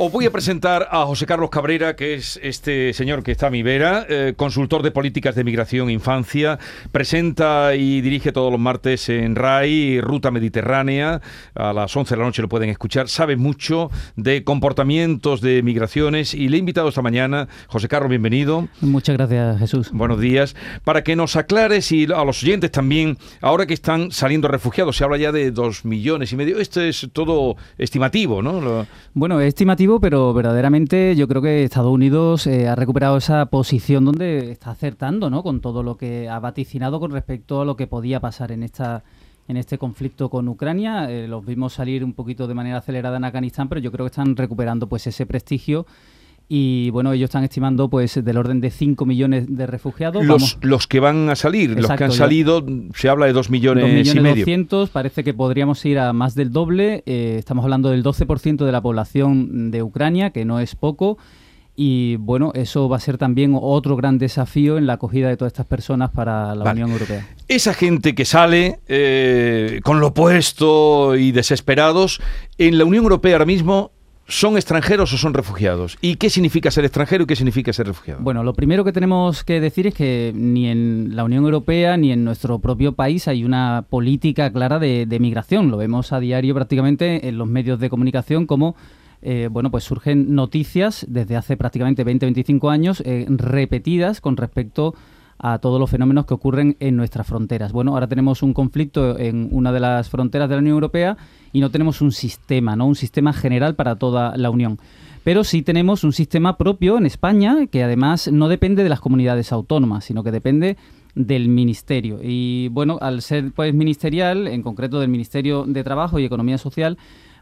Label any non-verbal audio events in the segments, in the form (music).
Os voy a presentar a José Carlos Cabrera, que es este señor que está a mi vera, eh, consultor de políticas de migración e infancia. Presenta y dirige todos los martes en RAI, Ruta Mediterránea. A las 11 de la noche lo pueden escuchar. Sabe mucho de comportamientos de migraciones y le he invitado esta mañana. José Carlos, bienvenido. Muchas gracias, Jesús. Buenos días. Para que nos aclares y a los oyentes también, ahora que están saliendo refugiados, se habla ya de dos millones y medio. Esto es todo estimativo, ¿no? Bueno, estimativo pero verdaderamente yo creo que Estados Unidos eh, ha recuperado esa posición donde está acertando, ¿no? Con todo lo que ha vaticinado con respecto a lo que podía pasar en esta en este conflicto con Ucrania. Eh, los vimos salir un poquito de manera acelerada en Afganistán, pero yo creo que están recuperando pues ese prestigio y bueno, ellos están estimando pues del orden de 5 millones de refugiados. Los, los que van a salir, los que han salido, se habla de 2 millones, 2 millones y medio. 200, parece que podríamos ir a más del doble. Eh, estamos hablando del 12% de la población de Ucrania, que no es poco. Y bueno, eso va a ser también otro gran desafío en la acogida de todas estas personas para la Unión Europea. Esa gente que sale eh, con lo puesto y desesperados, en la Unión Europea ahora mismo ¿Son extranjeros o son refugiados? ¿Y qué significa ser extranjero y qué significa ser refugiado? Bueno, lo primero que tenemos que decir es que ni en la Unión Europea ni en nuestro propio país hay una política clara de, migración. Lo vemos a diario prácticamente en los medios de comunicación como eh, bueno, pues surgen noticias desde hace prácticamente 20-25 años eh, repetidas con respecto todos los fenómenos que ocurren en nuestras fronteras. Bueno, ahora tenemos un conflicto en una de las fronteras de la Unión Europea y no tenemos un sistema, ¿no? Un sistema general para toda la Unión. Pero sí tenemos un sistema propio en España que además no depende de las comunidades autónomas, sino que depende del ministerio. Y bueno, al ser pues ministerial, en concreto del Ministerio de Trabajo y Economía Social,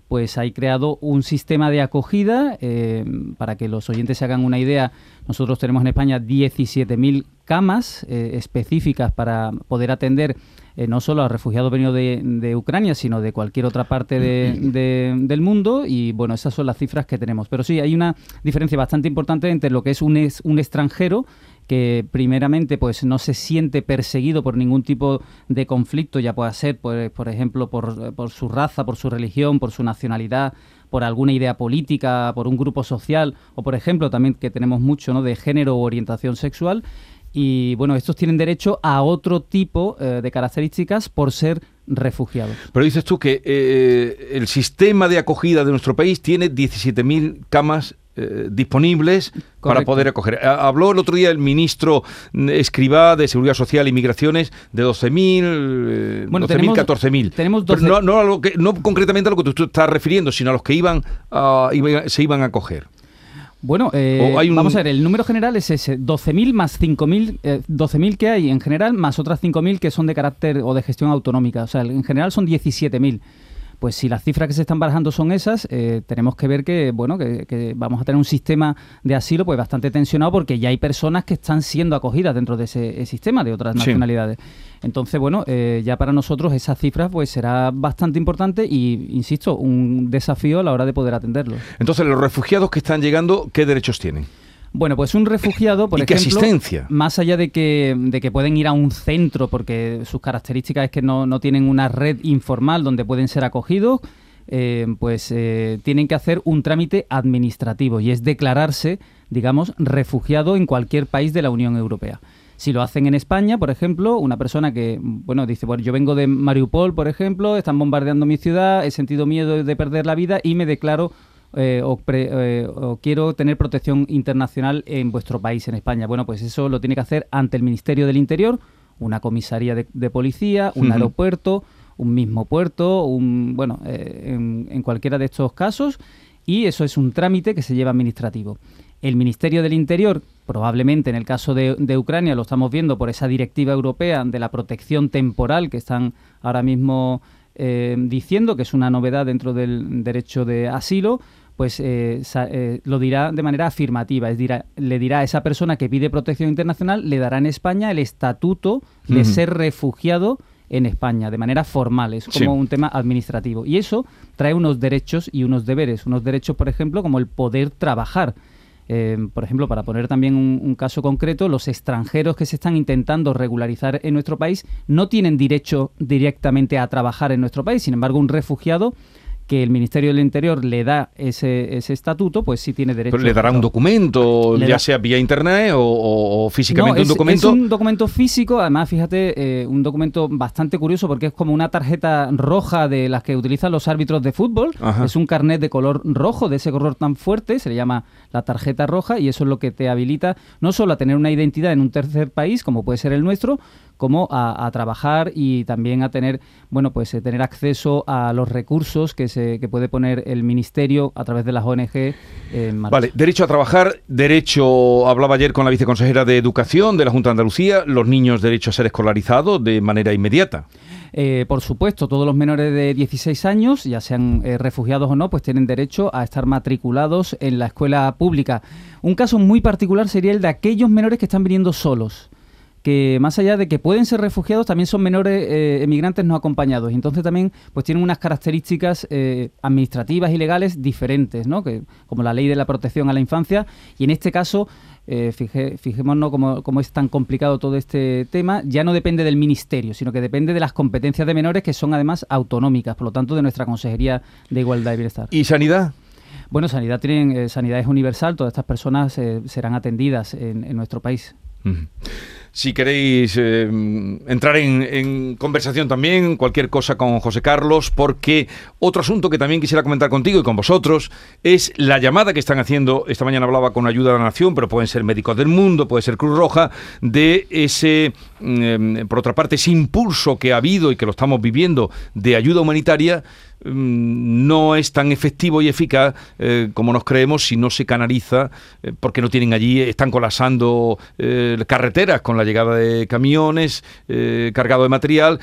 pues hay creado un sistema de acogida. Eh, para que los oyentes se hagan una idea, nosotros tenemos en España 17.000 camas eh, específicas para poder atender eh, no solo a refugiados venidos de, Ucrania, sino de cualquier otra parte del mundo. Y bueno, esas son las cifras que tenemos. Pero sí, hay una diferencia bastante importante entre lo que es un, un extranjero que primeramente pues no se siente perseguido por ningún tipo de conflicto, ya pueda ser pues, por ejemplo por, por su raza, por su religión, por su nacionalidad, por alguna idea política, por un grupo social o por ejemplo también que tenemos mucho ¿no? de género o orientación sexual y bueno, estos tienen derecho a otro tipo eh, de características por ser refugiados. Pero dices tú que eh, el sistema de acogida de nuestro país tiene 17.000 camas eh, disponibles para poder acoger. Habló el otro día el ministro Escribá de Seguridad Social y Migraciones de 12.000, eh, bueno, 12.000, 14.000. Tenemos no, no, no, concretamente a lo que tú estás refiriendo, sino a los que iban, se iban a acoger. Bueno, eh, vamos a ver, el número general es ese, 12.000 más 5.000, 12.000 que hay en general, más otras 5.000 que son de carácter o de gestión autonómica. O sea, en general son 17.000 pues si las cifras que se están barajando son esas, eh, tenemos que ver que, bueno, que, vamos a tener un sistema de asilo pues bastante tensionado porque ya hay personas que están siendo acogidas dentro de ese, sistema de otras nacionalidades. Entonces, bueno, eh, ya para nosotros esa cifra pues será bastante importante y, insisto, un desafío a la hora de poder atenderlo. Entonces, los refugiados que están llegando, ¿qué derechos tienen? Bueno, pues un refugiado, por ejemplo, asistencia? más allá de que, de que pueden ir a un centro, porque sus características es que no, no tienen una red informal donde pueden ser acogidos, eh, pues eh, tienen que hacer un trámite administrativo y es declararse, digamos, refugiado en cualquier país de la Unión Europea. Si lo hacen en España, por ejemplo, una persona que, bueno, dice, bueno, yo vengo de Mariupol, por ejemplo, están bombardeando mi ciudad, he sentido miedo de perder la vida y me declaro eh, eh, o, quiero tener protección internacional en vuestro país, en España. Bueno, pues eso lo tiene que hacer ante el Ministerio del Interior, una comisaría de, policía, un aeropuerto, un mismo puerto, un, bueno, eh, en, cualquiera de estos casos, y eso es un trámite que se lleva administrativo. El Ministerio del Interior, probablemente en el caso de, de, Ucrania, lo estamos viendo por esa directiva europea de la protección temporal que están ahora mismo diciendo, que es una novedad dentro del derecho de asilo, pues eh, eh, lo dirá de manera afirmativa, es decir, le dirá a esa persona que pide protección internacional, le dará en España el estatuto de ser refugiado en España, de manera formal, es como un tema administrativo. Y eso trae unos derechos y unos deberes, unos derechos, por ejemplo, como el poder trabajar. Eh, por ejemplo, para poner también un, caso concreto, los extranjeros que se están intentando regularizar en nuestro país no tienen derecho directamente a trabajar en nuestro país. Sin embargo, un refugiado que el Ministerio del Interior le da ese, ese estatuto, pues sí tiene derecho. Pero le dará un documento, ya sea vía internet o, físicamente un documento. Es un documento físico, además, fíjate, eh, un documento bastante curioso porque es como una tarjeta roja de las que utilizan los árbitros de fútbol. Es un carnet de color rojo, de ese color tan fuerte, se le llama la tarjeta roja, y eso es lo que te habilita no solo a tener una identidad en un tercer país, como puede ser el nuestro, como a, trabajar y también a tener, bueno, pues eh, tener acceso a los recursos que se que puede poner el ministerio a través de las ONG en Vale, derecho a trabajar, derecho, hablaba ayer con la viceconsejera de Educación de la Junta de Andalucía, los niños derecho a ser escolarizados de manera inmediata. Eh, por supuesto, todos los menores de 16 años, ya sean eh, refugiados o no, pues tienen derecho a estar matriculados en la escuela pública. Un caso muy particular sería el de aquellos menores que están viniendo solos que más allá de que pueden ser refugiados, también son menores eh, emigrantes no acompañados. Entonces también pues tienen unas características eh, administrativas y legales diferentes, ¿no? Que, como la ley de la protección a la infancia. Y en este caso, eh, fijémonos cómo, es tan complicado todo este tema, ya no depende del ministerio, sino que depende de las competencias de menores que son además autonómicas, por lo tanto de nuestra Consejería de Igualdad y Bienestar. ¿Y sanidad? Bueno, sanidad tienen, sanidad es universal, todas estas personas serán atendidas en, nuestro país. Si queréis eh, entrar en, conversación también, cualquier cosa con José Carlos, porque otro asunto que también quisiera comentar contigo y con vosotros es la llamada que están haciendo, esta mañana hablaba con Ayuda a la Nación, pero pueden ser Médicos del Mundo, puede ser Cruz Roja, de ese, mm, por otra parte, ese impulso que ha habido y que lo estamos viviendo de ayuda humanitaria no es tan efectivo y eficaz eh, como nos creemos si no se canaliza, eh, porque no tienen allí, están colapsando eh, carreteras con la llegada de camiones cargados de material,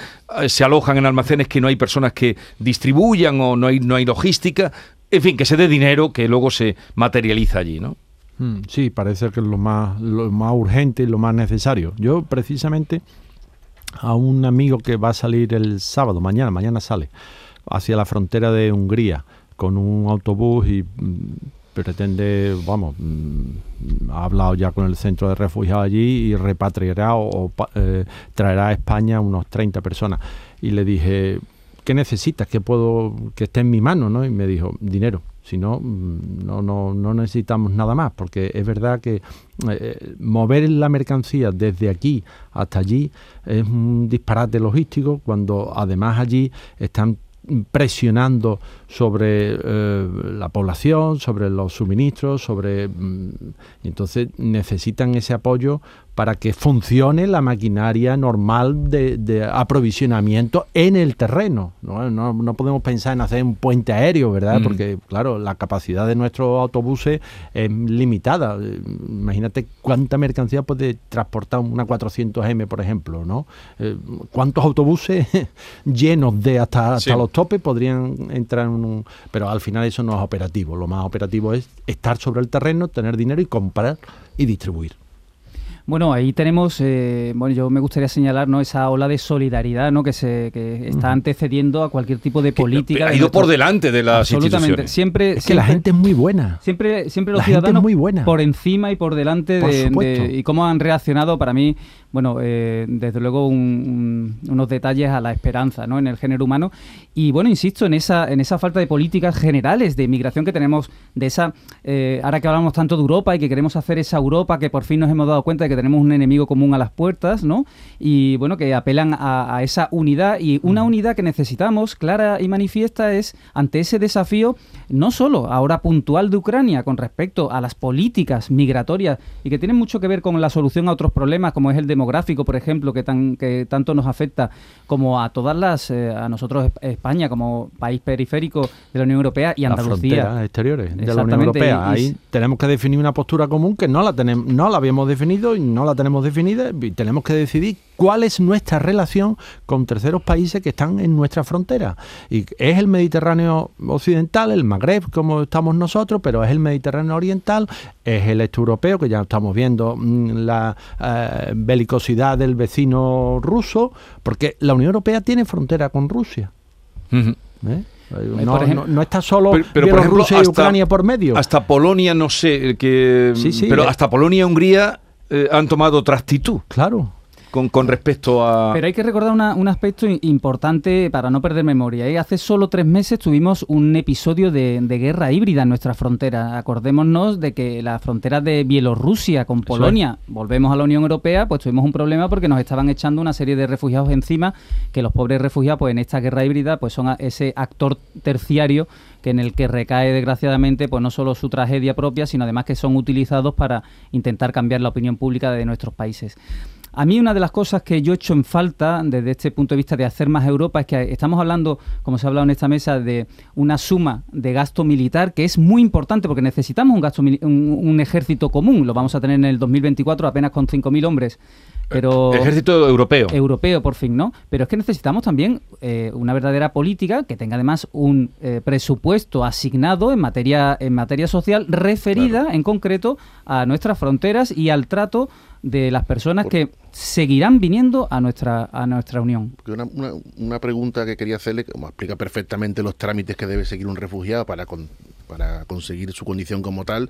se alojan en almacenes que no hay personas que distribuyan o no hay, no hay logística, en fin, que se dé dinero que luego se materializa allí, ¿no? Mm, sí, parece que es lo más, lo más urgente y lo más necesario. Yo precisamente a un amigo que va a salir el sábado, mañana, mañana sale, hacia la frontera de Hungría con un autobús y mm, pretende, vamos, mm, ha hablado ya con el centro de refugiados allí y repatriará o, eh, traerá a España unos 30 personas. Y le dije, ¿qué necesitas? ¿Qué puedo, que esté en mi mano? ¿no? Y me dijo, dinero. Si no, mm, no, no, no necesitamos nada más, porque es verdad que eh, mover la mercancía desde aquí hasta allí es un disparate logístico, cuando además allí están presionando sobre eh, la población, sobre los suministros, sobre mm, entonces necesitan ese apoyo para que funcione la maquinaria normal de, aprovisionamiento en el terreno. ¿no? No, podemos pensar en hacer un puente aéreo, ¿verdad? Mm. Porque, claro, la capacidad de nuestros autobuses es limitada. Imagínate cuánta mercancía puede transportar una 400M, por ejemplo, ¿no? Eh, ¿Cuántos autobuses (laughs) llenos de hasta, hasta los topes podrían entrar en un... Pero al final eso no es operativo. Lo más operativo es estar sobre el terreno, tener dinero y comprar y distribuir. Bueno, ahí tenemos, eh, bueno, yo me gustaría señalar ¿no? esa ola de solidaridad ¿no? que, se, que está antecediendo a cualquier tipo de política. ha ido por delante de las Absolutamente. Siempre, es que la gente es muy buena. Siempre, siempre los ciudadanos muy buena. por encima y por delante de, y cómo han reaccionado para mí, bueno, eh, desde luego unos detalles a la esperanza ¿no? en el género humano. Y bueno, insisto en esa, en esa falta de políticas generales de inmigración que tenemos, de esa, eh, ahora que hablamos tanto de Europa y que queremos hacer esa Europa que por fin nos hemos dado cuenta de que tenemos un enemigo común a las puertas, ¿no? Y bueno, que apelan a, esa unidad y una unidad que necesitamos, clara y manifiesta, es ante ese desafío, no solo ahora puntual de Ucrania con respecto a las políticas migratorias y que tienen mucho que ver con la solución a otros problemas, como es el demográfico, por ejemplo, que, tan, que tanto nos afecta, como a todas las, eh, a nosotros España como país periférico de la Unión Europea y Andalucía. Las exteriores de la Unión Europea. Ahí tenemos que definir una postura común que no la tenemos, no la habíamos definido y no la tenemos definida y tenemos que decidir cuál es nuestra relación con terceros países que están en nuestra frontera. Y es el Mediterráneo occidental, el Magreb, como estamos nosotros, pero es el Mediterráneo oriental, es el este europeo, que ya estamos viendo mm, la eh, belicosidad del vecino ruso, porque la Unión Europea tiene frontera con Rusia. ¿Eh? No, está solo pero, Bielorrusia y Ucrania por medio. Hasta Polonia, no sé, que, pero hasta Polonia y Hungría eh, han tomado otra actitud. Claro. Con, con respecto a... Pero hay que recordar un aspecto importante para no perder memoria. ¿eh? Hace solo tres meses tuvimos un episodio de, guerra híbrida en nuestra frontera. Acordémonos de que la frontera de Bielorrusia con Polonia, volvemos a la Unión Europea, pues tuvimos un problema porque nos estaban echando una serie de refugiados encima, que los pobres refugiados, pues en esta guerra híbrida, pues son ese actor terciario que en el que recae desgraciadamente pues no solo su tragedia propia, sino además que son utilizados para intentar cambiar la opinión pública de nuestros países. A mí una de las cosas que yo he hecho en falta desde este punto de vista de hacer más Europa es que estamos hablando, como se ha hablado en esta mesa, de una suma de gasto militar que es muy importante porque necesitamos un, gasto, un, ejército común. Lo vamos a tener en el 2024 apenas con 5.000 hombres. Pero, Ejército europeo. Europeo, por fin, ¿no? Pero es que necesitamos también eh, una verdadera política que tenga además un eh, presupuesto asignado en materia, en materia social referida en concreto a nuestras fronteras y al trato de las personas que seguirán viniendo a nuestra a nuestra unión. Una, una, pregunta que quería hacerle, como explica perfectamente los trámites que debe seguir un refugiado para, para conseguir su condición como tal,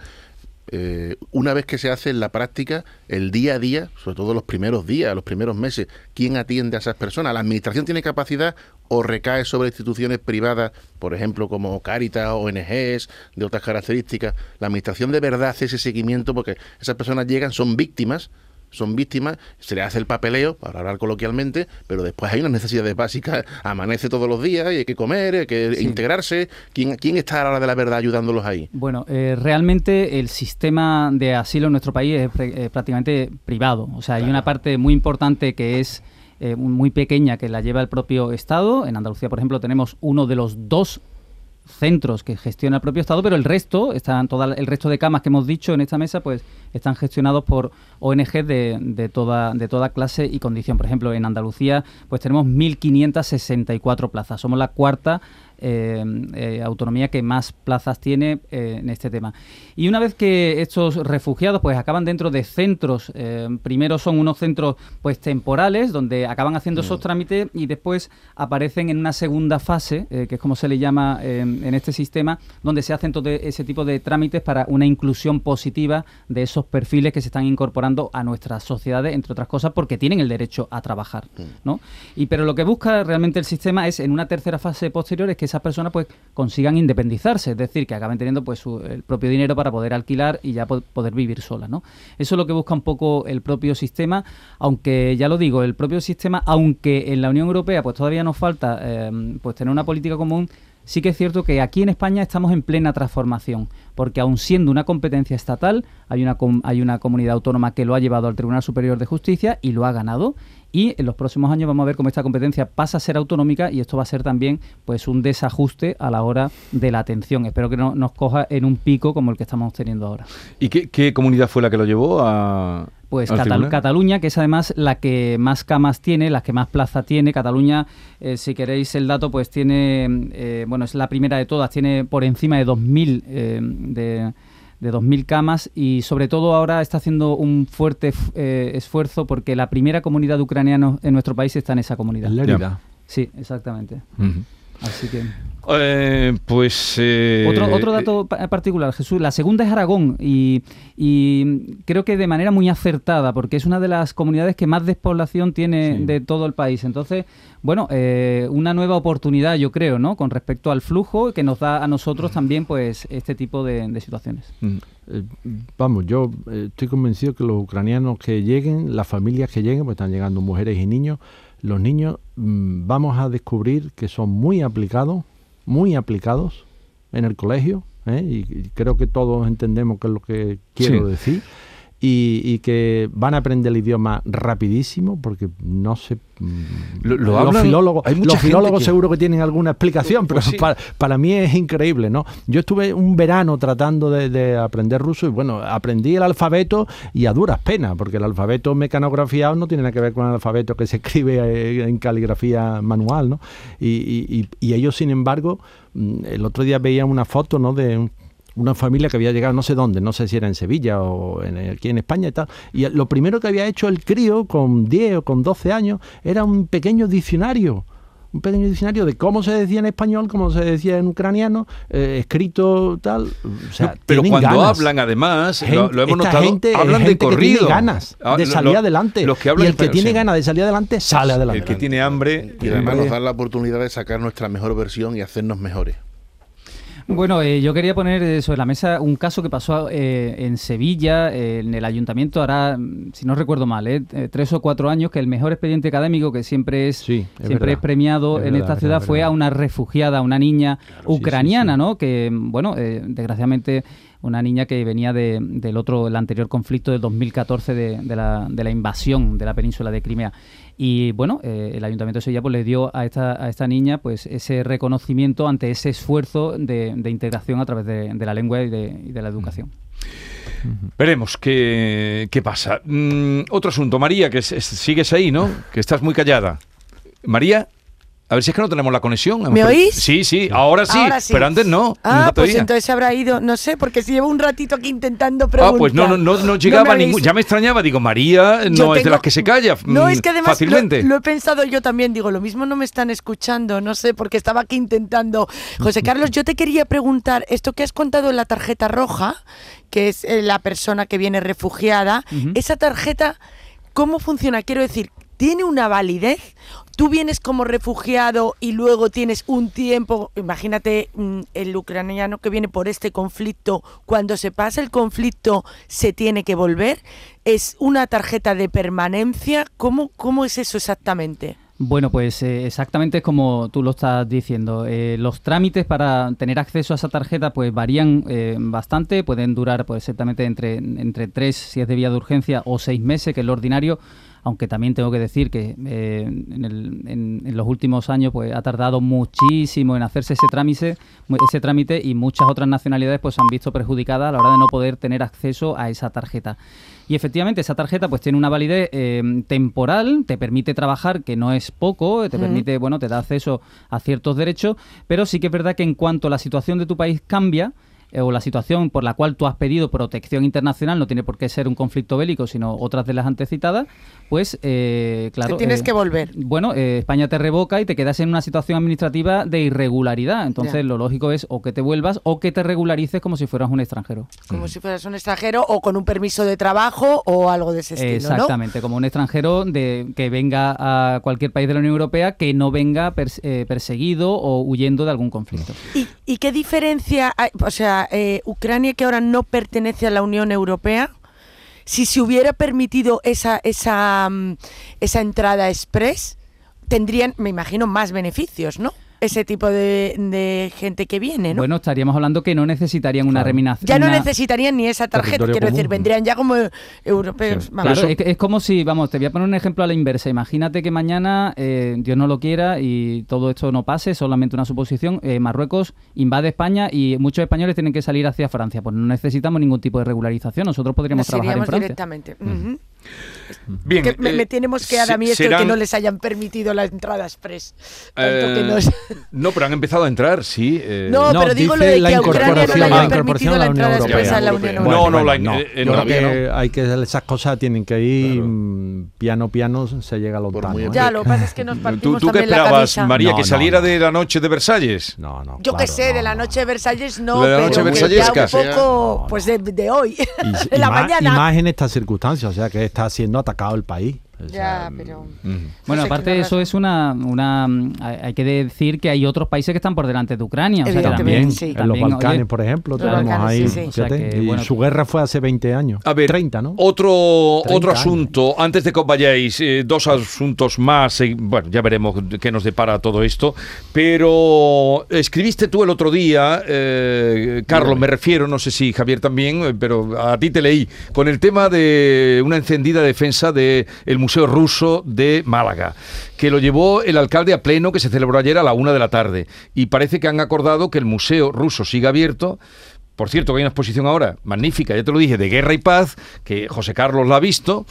eh, una vez que se hace en la práctica, el día a día, sobre todo los primeros días, los primeros meses, ¿quién atiende a esas personas? ¿La administración tiene capacidad o recae sobre instituciones privadas, por ejemplo, como Caritas, ONGs, de otras características? ¿La administración de verdad hace ese seguimiento? Porque esas personas llegan, son víctimas, son víctimas, se le hace el papeleo, para hablar coloquialmente, pero después hay unas necesidades básicas, amanece todos los días y hay que comer, hay que integrarse. ¿Quién, ¿Quién está a la hora de la verdad ayudándolos ahí? Bueno, eh, realmente el sistema de asilo en nuestro país es prácticamente privado. O sea, hay una parte muy importante que es eh, muy pequeña que la lleva el propio Estado. En Andalucía, por ejemplo, tenemos uno de los dos centros que gestiona el propio Estado, pero el resto, están toda, el resto de camas que hemos dicho en esta mesa, pues están gestionados por ONG de, de, toda, de toda clase y condición. Por ejemplo, en Andalucía, pues tenemos 1.564 plazas. Somos la cuarta eh, eh, autonomía que más plazas tiene eh, en este tema. Y una vez que estos refugiados pues acaban dentro de centros, primero son unos centros pues temporales donde acaban haciendo esos mm. trámites y después aparecen en una segunda fase, que es como se le llama en este sistema, donde se hacen todo ese tipo de trámites para una inclusión positiva de esos perfiles que se están incorporando a nuestras sociedades, entre otras cosas, porque tienen el derecho a trabajar, mm. ¿no? Y pero lo que busca realmente el sistema es en una tercera fase posterior es que esas personas pues consigan independizarse, es decir, que acaben teniendo pues el propio dinero para poder alquilar y ya poder vivir solas, ¿no? Eso es lo que busca un poco el propio sistema, aunque ya lo digo, el propio sistema, aunque en la Unión Europea pues todavía nos falta eh, pues tener una política común, sí que es cierto que aquí en España estamos en plena transformación, porque aun siendo una competencia estatal, hay una, hay una comunidad autónoma que lo ha llevado al Tribunal Superior de Justicia y lo ha ganado. Y en los próximos años vamos a ver cómo esta competencia pasa a ser autonómica y esto va a ser también pues un desajuste a la hora de la atención. Espero que no nos coja en un pico como el que estamos teniendo ahora. ¿Y qué comunidad fue la que lo llevó a, pues Cataluña, que es además la que más camas tiene, la que más plaza tiene. Cataluña, eh, si queréis el dato, pues tiene, eh, bueno, es la primera de todas, tiene por encima de 2.000 eh, de, de 2.000 camas y sobre todo ahora está haciendo un fuerte esfuerzo porque la primera comunidad de ucranianos en nuestro país está en esa comunidad. Lérida. Sí, exactamente. Así que... Eh, pues... Eh, otro, otro dato particular, Jesús. La segunda es Aragón y, creo que de manera muy acertada porque es una de las comunidades que más despoblación tiene de todo el país. Entonces, bueno, eh, una nueva oportunidad yo creo, ¿no? Con respecto al flujo que nos da a nosotros también pues este tipo de, situaciones. Mm. vamos, yo estoy convencido que los ucranianos que lleguen, las familias que lleguen, pues están llegando mujeres y niños, los niños mm, vamos a descubrir que son muy aplicados, muy aplicados en el colegio, ¿eh? y, creo que todos entendemos qué es lo que quiero decir y, que van a aprender el idioma rapidísimo porque no sé mm, los filólogos los filólogos seguro que tienen alguna explicación pero pues para, mí es increíble no yo estuve un verano tratando de, aprender ruso y bueno aprendí el alfabeto y a duras penas porque el alfabeto mecanografiado no tiene nada que ver con el alfabeto que se (laughs) escribe eh, en caligrafía manual no y, y ellos sin embargo mm, el otro día veía una foto no de un una familia que había llegado no sé dónde, no sé si era en Sevilla o en, aquí en España y tal. Y lo primero que había hecho el crío con 10 o con 12 años era un pequeño diccionario un pequeño diccionario de cómo se decía en español, cómo se decía en ucraniano, eh, escrito tal. O sea, pero tienen cuando ganas. hablan, además, Gente- lo, lo hemos esta notado, gente hablan de que corrido. tiene ganas Ah, de salir lo- adelante. Los que hablan y el que en- tiene sí. ganas de salir adelante, sale adelante. El que tiene hambre. Y además nos da la oportunidad de sacar nuestra mejor versión y hacernos mejores. Bueno, eh, yo quería poner eh, sobre la mesa un caso que pasó eh, en Sevilla, eh, en el ayuntamiento, ahora, mm, si no recuerdo mal, eh, tres o cuatro años, que el mejor expediente académico, que siempre es, Sí, es siempre verdad. es premiado Es en verdad, esta verdad, ciudad, fue a una refugiada, una niña ucraniana, sí. ¿no? Que, bueno, eh, desgraciadamente una niña que venía de- del otro, el anterior conflicto del 2014 de, de la, de la invasión de la península de Crimea. Y bueno, eh, el Ayuntamiento de Sevilla pues, le dio a esta, a esta niña pues ese reconocimiento ante ese esfuerzo de, de integración a través de, la lengua y de, la educación. Veremos qué, qué pasa. Mm, otro asunto, María, que es- es- sigues ahí, ¿no? Que estás muy callada. María, a ver si es que no tenemos la conexión. ¿Me oís? Sí, sí, ahora sí, Ahora sí. pero antes no. Ah, no pues entonces se habrá ido, no sé, porque si llevo un ratito aquí intentando Ah, preguntar. pues no, no, no, no llegaba ningún. Ya me extrañaba, digo, María no es de las que se calla No, mm, es que además lo- fácilmente. Lo, he pensado yo también, digo, lo mismo no me están escuchando, no sé, porque estaba aquí intentando. José Carlos, yo te quería preguntar, esto que has contado en la tarjeta roja, que es eh, la persona que viene refugiada, esa tarjeta, ¿cómo funciona? Quiero decir, ¿tiene una validez? Tú vienes como refugiado y luego tienes un tiempo, imagínate mm, el ucraniano que viene por este conflicto, cuando se pasa el conflicto se tiene que volver. ¿Es una tarjeta de permanencia? ¿Cómo, cómo es eso exactamente? Bueno, pues eh, exactamente es como tú lo estás diciendo. Eh, los trámites para tener acceso a esa tarjeta pues varían eh, bastante, pueden durar pues exactamente entre, entre tres si es de vía de urgencia o seis meses, que es lo ordinario, aunque también tengo que decir que eh, en, el- en- en los últimos años pues ha tardado muchísimo en hacerse ese trámite, ese trámite y muchas otras nacionalidades pues se han visto perjudicadas a la hora de no poder tener acceso a esa tarjeta. Y efectivamente esa tarjeta pues tiene una validez eh, temporal, te permite trabajar, que no es poco, te Ujú. permite, bueno, te da acceso a ciertos derechos, pero sí que es verdad que en cuanto la situación de tu país cambia, eh, o la situación por la cual tú has pedido protección internacional, no tiene por qué ser un conflicto bélico, sino otras de las antecitadas, pues eh, claro... Te tienes eh, que volver. bueno, eh, España te revoca y te quedas en una situación administrativa de irregularidad. Entonces, Ya. lo lógico es o que te vuelvas o que te regularices como si fueras un extranjero. Como si fueras un extranjero o con un permiso de trabajo o algo de ese estilo, ¿no? Exactamente, como un extranjero de que venga a cualquier país de la Unión Europea que no venga pers- eh, perseguido o huyendo de algún conflicto. ¿Y, y qué diferencia hay? O sea, eh, Ucrania que ahora no pertenece a la Unión Europea, si se hubiera permitido esa, esa, mm, esa entrada express, tendrían, me imagino, más beneficios, ¿no? Ese tipo de, de gente que viene, ¿no? Bueno, estaríamos hablando que no necesitarían una reminación. ya no una- necesitarían ni esa tarjeta, Territorio quiero decir, vendrían ya como europeos. Sí. vamos. Claro, es, que- es como si, vamos, te voy a poner un ejemplo a la inversa. Imagínate que mañana, eh, Dios no lo quiera y todo esto no pase, solamente una suposición, eh, Marruecos invade España y muchos españoles tienen que salir hacia Francia. Pues no necesitamos ningún tipo de regularización, nosotros podríamos Nos trabajar en Francia. directamente. Ujú. Bien, Que me, eh, me tiene mosqueada a mí esto de que no les hayan permitido la entrada express. Tanto que eh, nos- (laughs) no, pero han empezado a entrar, sí. eh, No, No, pero digo lo dice de la que a Ucrania no le incorporación, hayan la permitido incorporación a la la Unión entrada expresa a la Europea. Unión No, Europea. no, la- no. eh, Yo no, que hay que esas cosas tienen que ir Claro. piano piano se llega a los. Ya, lo que pasa es que nos ¿Tú, partimos tú qué también la esperabas, camisa. María, No, que no, saliera no. de la noche de Versalles? No, no, Yo qué claro, sé, no, de la no. noche de Versalles no, De la pero noche que versallesca. un poco, No, pues de, hoy, (laughs) de la más, mañana. y más en estas circunstancias, o sea que está siendo atacado el país. O sea, Ya, pero... Mm. Bueno, sé aparte de eso es una, una hay que decir que hay otros países que están por delante de Ucrania. O sea, también, sí. en los también, Balcanes, oye, por ejemplo, Los tenemos Balcanes, ahí. sí, sí. O sea que, y bueno. su guerra fue hace 20 años. A ver, 30, ¿no? Otro, 30 otro años. asunto, antes de que os vayáis, eh, dos asuntos más, eh, bueno, ya veremos qué nos depara todo esto, pero escribiste tú el otro día, eh, Carlos, me refiero, no sé si Javier también, eh, pero a ti te leí, con el tema de una encendida defensa del Museo Ruso de Málaga, que lo llevó el alcalde a pleno, que se celebró ayer a la una de la tarde, y parece que han acordado que el Museo Ruso siga abierto, por cierto, que hay una exposición ahora magnífica, ya te lo dije, de Guerra y Paz, que José Carlos la ha visto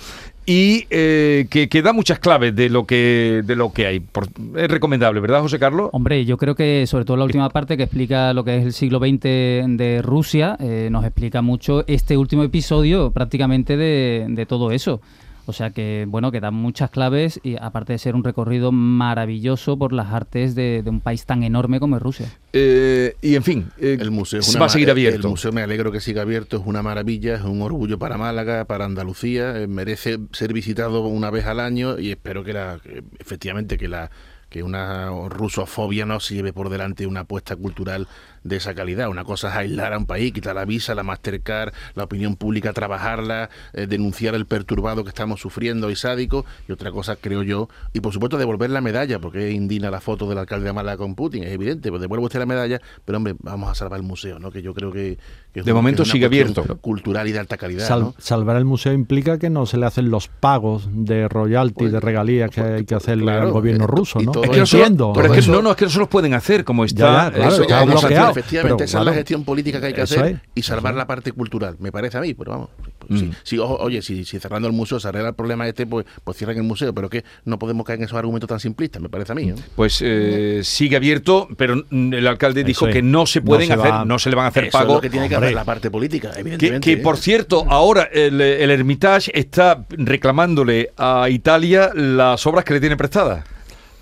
y eh, que, que da muchas claves de lo que de lo que hay. Por- es recomendable, ¿verdad, José Carlos? Hombre, yo creo que sobre todo la última parte que explica lo que es el siglo XX de Rusia, eh, nos explica mucho este último episodio prácticamente de, de todo eso. O sea que, bueno, que da muchas claves y aparte de ser un recorrido maravilloso por las artes de, un país tan enorme como es Rusia. Eh, y en fin, eh, el museo va a seguir abierto. El museo me alegro que siga abierto, es una maravilla, es un orgullo para Málaga, para Andalucía, eh, merece ser visitado una vez al año y espero que, la, efectivamente que la que una rusofobia no se lleve por delante una apuesta cultural de esa calidad. Una cosa es aislar a un país, quitar la visa, la Mastercard, la opinión pública, trabajarla, eh, denunciar el perturbado que estamos sufriendo y sádico, y otra cosa, creo yo, y por supuesto devolver la medalla, porque es indigna la foto del alcalde de Málaga con Putin, es evidente, pues devuelvo usted la medalla, pero hombre, vamos a salvar el museo, ¿no? Que yo creo que... de momento sigue abierto. Cultural y de alta calidad. Salvar el museo implica que no se le hacen los pagos de royalty, de pues, regalías que hay que hacerle al gobierno ruso, ¿no? Es que no pero es que no, no, es que no se los pueden hacer, como está... claro, efectivamente, esa es la gestión política que hay que hacer y salvar la parte cultural, me parece a mí, pero vamos. Pues, mm. oye, si, cerrando el museo se arregla el problema este, pues, pues cierran el museo, pero que no podemos caer en esos argumentos tan simplistas, me parece a mí. Pues eh, sigue abierto, pero el alcalde dijo que no se pueden hacer, no se le van a hacer pagos. que tiene que hacer la parte política, evidentemente. Que, por cierto, ahora el, el Hermitage está reclamándole a Italia las obras que le tiene prestadas.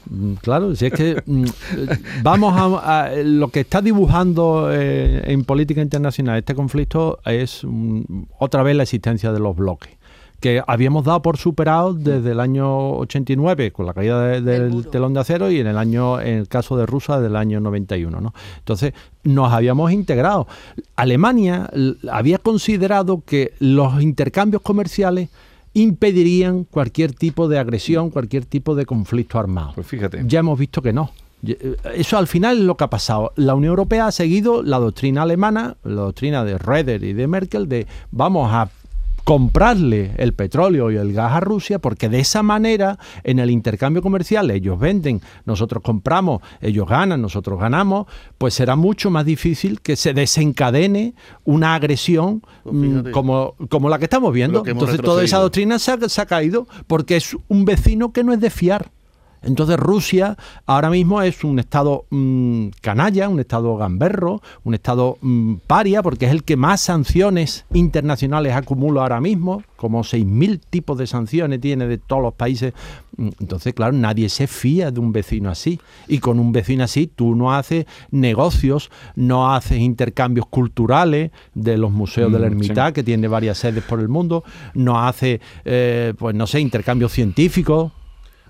Mm, claro, si es que mm, vamos a, lo que está dibujando eh, en política internacional este conflicto es mm, otra vez la existencia de los bloques que habíamos dado por superados desde el año 89 con la caída del telón de acero y en el año en el caso de Rusia del año 91, ¿no? Entonces, nos habíamos integrado. Alemania había considerado que los intercambios comerciales impedirían cualquier tipo de agresión, cualquier tipo de conflicto armado. Pues fíjate. Ya hemos visto que no. Eh, eso al final es lo que ha pasado. La Unión Europea ha seguido la doctrina alemana, la doctrina de Reder y de Merkel, de vamos a comprarle el petróleo y el gas a Rusia porque de esa manera en el intercambio comercial ellos venden, nosotros compramos, ellos ganan, nosotros ganamos, pues será mucho más difícil que se desencadene una agresión pues mm, como, como la que estamos viendo. Entonces toda esa doctrina se ha caído porque es un vecino que no es de fiar. Entonces Rusia ahora mismo es un estado mm, canalla, un estado gamberro, un estado mm, paria, porque es el que más sanciones internacionales acumula ahora mismo, como 6.000 tipos de sanciones tiene de todos los países. Mm, entonces, claro, nadie se fía de un vecino así. Y con un vecino así tú no haces negocios, no haces intercambios culturales de los museos de la Ermita, que tiene varias sedes por el mundo, no haces, eh, pues no sé, intercambios científicos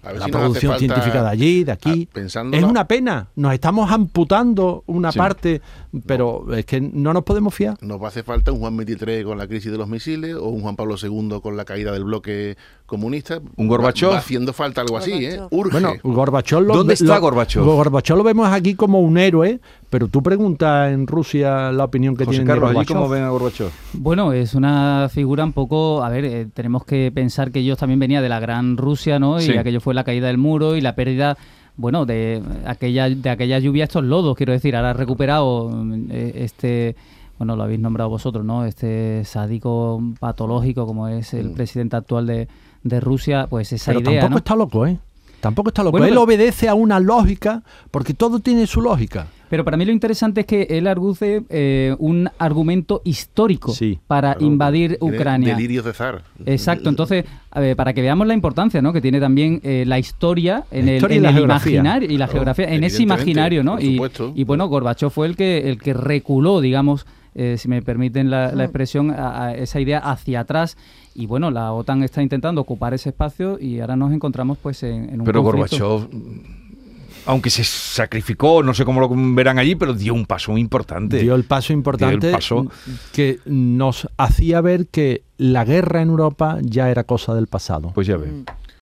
la producción científica de allí, de aquí. Ah, es una pena, nos estamos amputando una parte, pero es que no nos podemos fiar. Nos va a hacer falta un Juan 23 con la crisis de los misiles o un Juan Pablo II con la caída del bloque comunista. Un Gorbachov. haciendo falta algo así, ¿eh? Bueno, Gorbachov lo, ¿Dónde está Gorbachov? Gorbachov lo vemos aquí como un héroe, pero tú preguntas en Rusia la opinión que tiene Carlos, allí cómo ven a Gorbachov. Bueno, es una figura un poco, a ver, eh, tenemos que pensar que ellos también venía de la gran Rusia, ¿no? Y aquello fue la caída del muro y la pérdida bueno, de aquella, de aquella lluvia, estos lodos, quiero decir, ahora ha recuperado eh, este, bueno, lo habéis nombrado vosotros, ¿no? Este sádico patológico como es el mm. presidente actual de, de, Rusia, pues esa Pero idea. Tampoco está loco, ¿eh? Tampoco está loco. Él obedece a una lógica, porque todo tiene su lógica. Pero para mí lo interesante es que él arguce eh, un argumento histórico para invadir Ucrania. Delirio de zar. Exacto. Entonces, para que veamos la importancia ¿no? que tiene también eh, la historia en el, imaginario y la geografía, en ese imaginario, ¿no? Y, y, bueno, Gorbachev fue el que, el que reculó, digamos, eh, si me permiten la, expresión, a, esa idea hacia atrás. Y bueno, la OTAN está intentando ocupar ese espacio y ahora nos encontramos pues en, en un Pero Gorbachev aunque se sacrificó, no sé cómo lo verán allí, pero dio un paso importante. Dio el paso importante que nos hacía ver que la guerra en Europa ya era cosa del pasado. Pues ya ven.